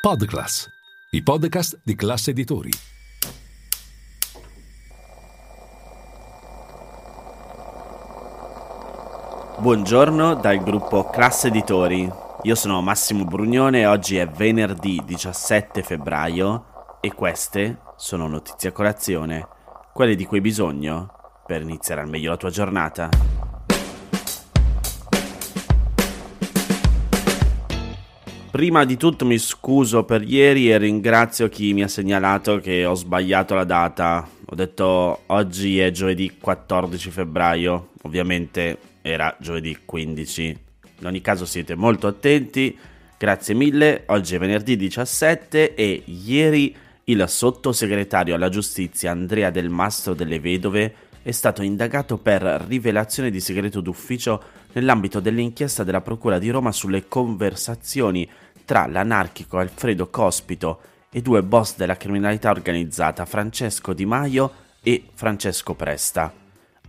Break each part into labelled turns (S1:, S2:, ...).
S1: Podclass, i podcast di classe editori.
S2: Buongiorno dal gruppo Classe Editori. Io sono Massimo Brugnone e oggi è venerdì 17 febbraio e queste sono notizie a colazione, quelle di cui hai bisogno per iniziare al meglio la tua giornata. Prima di tutto mi scuso per ieri e ringrazio chi mi ha segnalato che ho sbagliato la data. Ho detto oggi è giovedì 14 febbraio, ovviamente era giovedì 15. In ogni caso siete molto attenti, grazie mille. Oggi è venerdì 17 e ieri il sottosegretario alla giustizia Andrea Del Mastro delle Vedove è stato indagato per rivelazione di segreto d'ufficio nell'ambito dell'inchiesta della Procura di Roma sulle conversazioni tra l'anarchico Alfredo Cospito e due boss della criminalità organizzata Francesco Di Maio e Francesco Presta,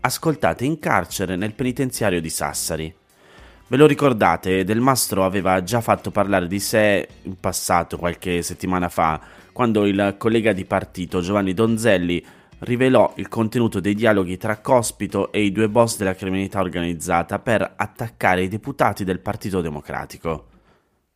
S2: ascoltate in carcere nel penitenziario di Sassari. Ve lo ricordate, Del Mastro aveva già fatto parlare di sé in passato, qualche settimana fa, quando il collega di partito Giovanni Donzelli rivelò il contenuto dei dialoghi tra Cospito e i due boss della criminalità organizzata per attaccare i deputati del Partito Democratico.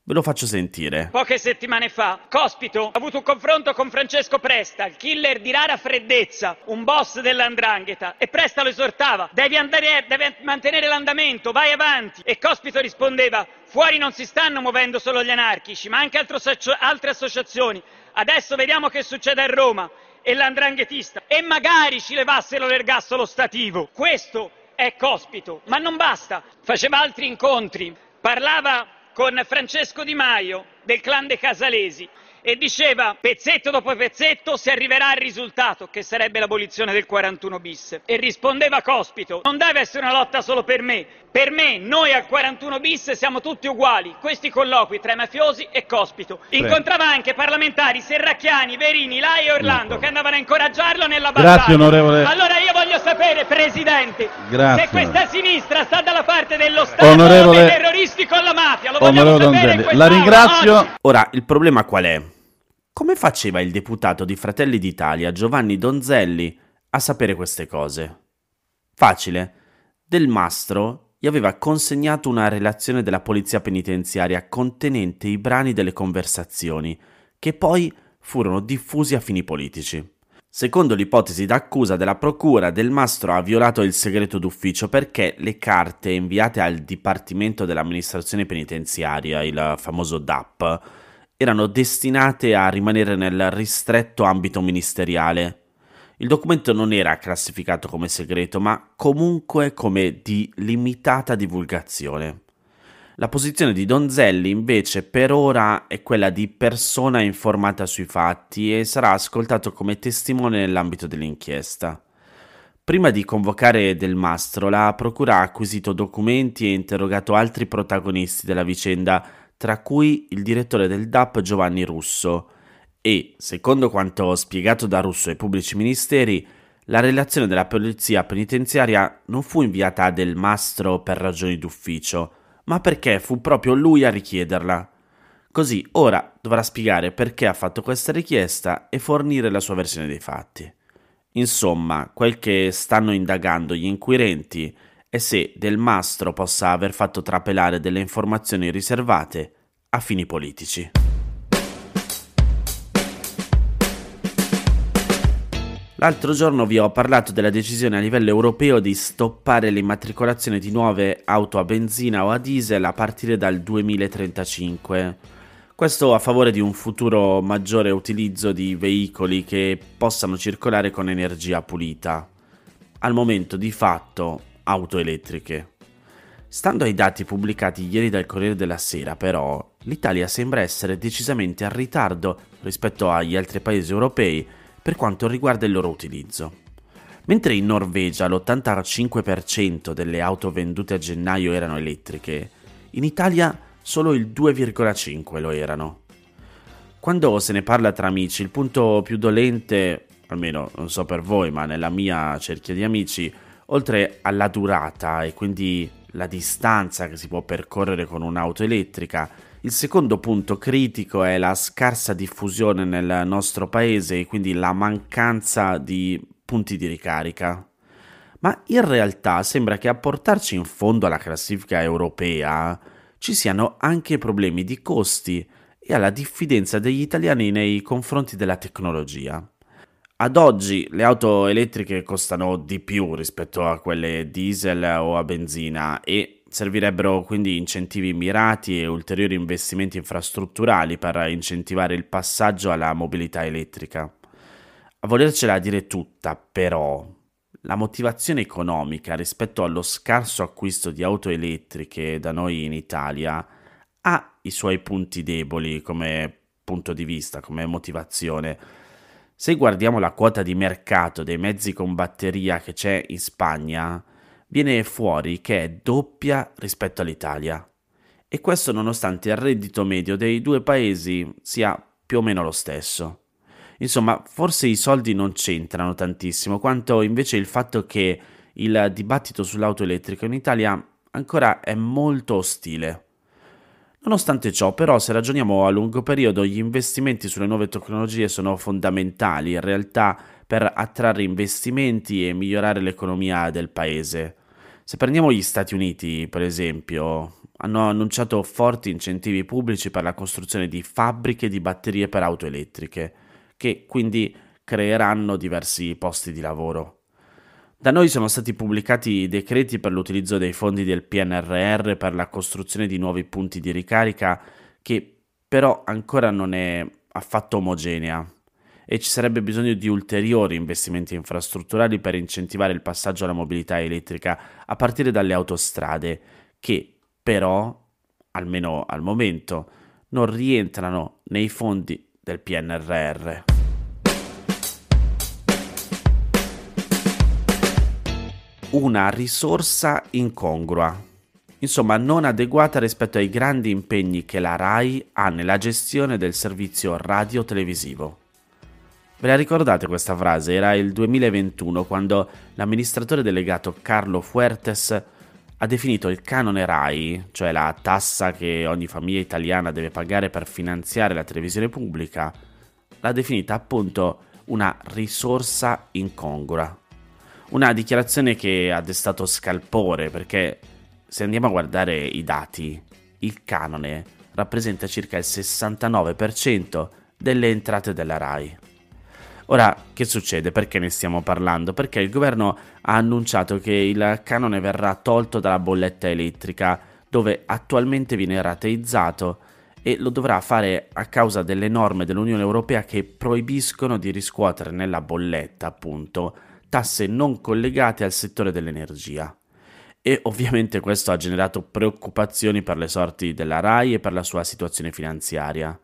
S2: Ve lo faccio sentire.
S3: Poche settimane fa, Cospito ha avuto un confronto con Francesco Presta, il killer di rara freddezza, un boss dell'andrangheta, e Presta lo esortava, devi, andare, devi mantenere l'andamento, vai avanti. E Cospito rispondeva, fuori non si stanno muovendo solo gli anarchici, ma anche altre associazioni. Adesso vediamo che succede a Roma e l'andranghetista e magari ci levassero l'ergastolo stativo. Questo è Cospito, ma non basta. Faceva altri incontri, parlava con Francesco Di Maio del clan dei Casalesi e diceva pezzetto dopo pezzetto si arriverà al risultato che sarebbe l'abolizione del 41 bis e rispondeva Cospito non deve essere una lotta solo per me per me noi al 41 bis siamo tutti uguali questi colloqui tra i mafiosi e Cospito incontrava anche parlamentari Serracchiani, Verini, Lai e Orlando che andavano a incoraggiarlo nella battaglia
S4: Grazie, onorevole.
S3: allora io voglio sapere Presidente
S4: Grazie.
S3: se questa sinistra sta dalla parte dello Stato
S4: Onorevole-
S3: o dei terroristi con la mafia lo vogliamo
S4: Onorevole
S3: sapere
S4: la ringrazio.
S3: oggi.
S2: Ora, il problema qual è? Come faceva il deputato di Fratelli d'Italia Giovanni Donzelli a sapere queste cose? Facile. Del Mastro gli aveva consegnato una relazione della polizia penitenziaria contenente i brani delle conversazioni, che poi furono diffusi a fini politici. Secondo l'ipotesi d'accusa della procura, Del Mastro ha violato il segreto d'ufficio perché le carte inviate al Dipartimento dell'amministrazione penitenziaria, il famoso DAP, erano destinate a rimanere nel ristretto ambito ministeriale. Il documento non era classificato come segreto, ma comunque come di limitata divulgazione. La posizione di Donzelli invece per ora è quella di persona informata sui fatti e sarà ascoltato come testimone nell'ambito dell'inchiesta. Prima di convocare Del Mastro, la Procura ha acquisito documenti e interrogato altri protagonisti della vicenda, tra cui il direttore del DAP Giovanni Russo, e, secondo quanto spiegato da Russo ai pubblici ministeri, la relazione della polizia penitenziaria non fu inviata a Del Mastro per ragioni d'ufficio, ma perché fu proprio lui a richiederla. Così ora dovrà spiegare perché ha fatto questa richiesta e fornire la sua versione dei fatti. Insomma, quel che stanno indagando gli inquirenti è se Del Mastro possa aver fatto trapelare delle informazioni riservate a fini politici. L'altro giorno vi ho parlato della decisione a livello europeo di stoppare l'immatricolazione di nuove auto a benzina o a diesel a partire dal 2035. Questo a favore di un futuro maggiore utilizzo di veicoli che possano circolare con energia pulita. Al momento di fatto auto elettriche. Stando ai dati pubblicati ieri dal Corriere della Sera, però, l'Italia sembra essere decisamente in ritardo rispetto agli altri paesi europei per quanto riguarda il loro utilizzo. Mentre in Norvegia l'85% delle auto vendute a gennaio erano elettriche, in Italia solo il 2,5% lo erano. Quando se ne parla tra amici, il punto più dolente, almeno non so per voi, ma nella mia cerchia di amici, oltre alla durata e quindi la distanza che si può percorrere con un'auto elettrica, Il secondo punto critico è la scarsa diffusione nel nostro paese e quindi la mancanza di punti di ricarica. Ma in realtà sembra che a portarci in fondo alla classifica europea ci siano anche problemi di costi e alla diffidenza degli italiani nei confronti della tecnologia. Ad oggi le auto elettriche costano di più rispetto a quelle diesel o a benzina e Servirebbero quindi incentivi mirati e ulteriori investimenti infrastrutturali per incentivare il passaggio alla mobilità elettrica. A volercela dire tutta, però, la motivazione economica rispetto allo scarso acquisto di auto elettriche da noi in Italia ha i suoi punti deboli come punto di vista, come motivazione. Se guardiamo la quota di mercato dei mezzi con batteria che c'è in Spagna, viene fuori che è doppia rispetto all'Italia. E questo nonostante il reddito medio dei due paesi sia più o meno lo stesso. Insomma, forse i soldi non c'entrano tantissimo, quanto invece il fatto che il dibattito sull'auto elettrica in Italia ancora è molto ostile. Nonostante ciò, però, se ragioniamo a lungo periodo, gli investimenti sulle nuove tecnologie sono fondamentali in realtà per attrarre investimenti e migliorare l'economia del paese. Se prendiamo gli Stati Uniti, per esempio, hanno annunciato forti incentivi pubblici per la costruzione di fabbriche di batterie per auto elettriche, che quindi creeranno diversi posti di lavoro. Da noi sono stati pubblicati decreti per l'utilizzo dei fondi del PNRR per la costruzione di nuovi punti di ricarica che però ancora non è affatto omogenea e ci sarebbe bisogno di ulteriori investimenti infrastrutturali per incentivare il passaggio alla mobilità elettrica a partire dalle autostrade, che però, almeno al momento, non rientrano nei fondi del PNRR. Una risorsa incongrua, insomma non adeguata rispetto ai grandi impegni che la RAI ha nella gestione del servizio radio-televisivo. Ve la ricordate questa frase? Era il 2021 quando l'amministratore delegato Carlo Fuertes ha definito il canone RAI, cioè la tassa che ogni famiglia italiana deve pagare per finanziare la televisione pubblica, l'ha definita appunto una risorsa incongrua. Una dichiarazione che ha destato scalpore perché se andiamo a guardare i dati, il canone rappresenta circa il 69% delle entrate della RAI. Ora, che succede? Perché ne stiamo parlando? Perché il governo ha annunciato che il canone verrà tolto dalla bolletta elettrica, dove attualmente viene rateizzato, e lo dovrà fare a causa delle norme dell'Unione Europea che proibiscono di riscuotere nella bolletta, appunto, tasse non collegate al settore dell'energia. E ovviamente questo ha generato preoccupazioni per le sorti della RAI e per la sua situazione finanziaria.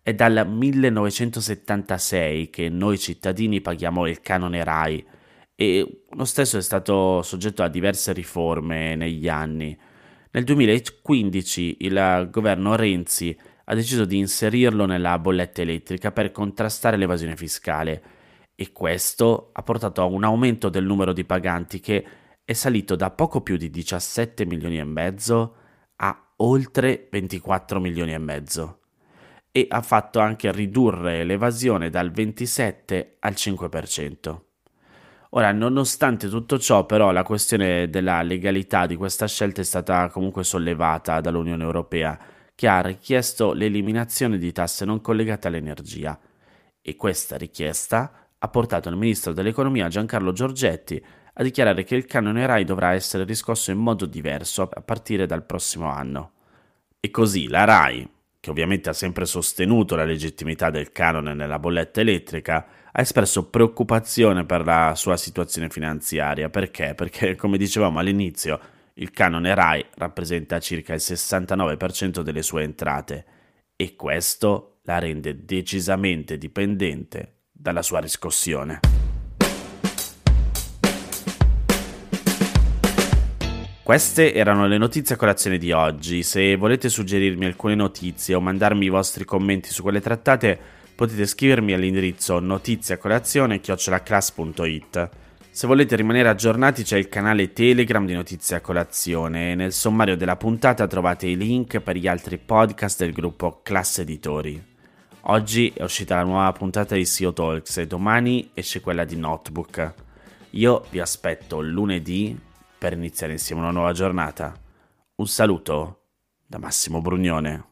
S2: È dal 1976 che noi cittadini paghiamo il canone RAI e lo stesso è stato soggetto a diverse riforme negli anni. Nel 2015 il governo Renzi ha deciso di inserirlo nella bolletta elettrica per contrastare l'evasione fiscale e questo ha portato a un aumento del numero di paganti che è salito da poco più di 17 milioni e mezzo a oltre 24 milioni e mezzo e ha fatto anche ridurre l'evasione dal 27 al 5%. Ora, nonostante tutto ciò, però, la questione della legalità di questa scelta è stata comunque sollevata dall'Unione Europea, che ha richiesto l'eliminazione di tasse non collegate all'energia. E questa richiesta ha portato il ministro dell'economia Giancarlo Giorgetti a dichiarare che il canone RAI dovrà essere riscosso in modo diverso a partire dal prossimo anno. E così la RAI, che ovviamente ha sempre sostenuto la legittimità del canone nella bolletta elettrica, ha espresso preoccupazione per la sua situazione finanziaria. Perché? Perché, come dicevamo all'inizio, il canone RAI rappresenta circa il 69% delle sue entrate e questo la rende decisamente dipendente dalla sua riscossione. Queste erano le notizie a colazione di oggi. Se volete suggerirmi alcune notizie o mandarmi i vostri commenti su quelle trattate, potete scrivermi all'indirizzo notiziacolazione.it. Se volete rimanere aggiornati c'è il canale Telegram di Notizia Colazione e nel sommario della puntata trovate i link per gli altri podcast del gruppo Classe Editori. Oggi è uscita la nuova puntata di SEO Talks e domani esce quella di Notebook. Io vi aspetto lunedì per iniziare insieme una nuova giornata. Un saluto da Massimo Brugnone.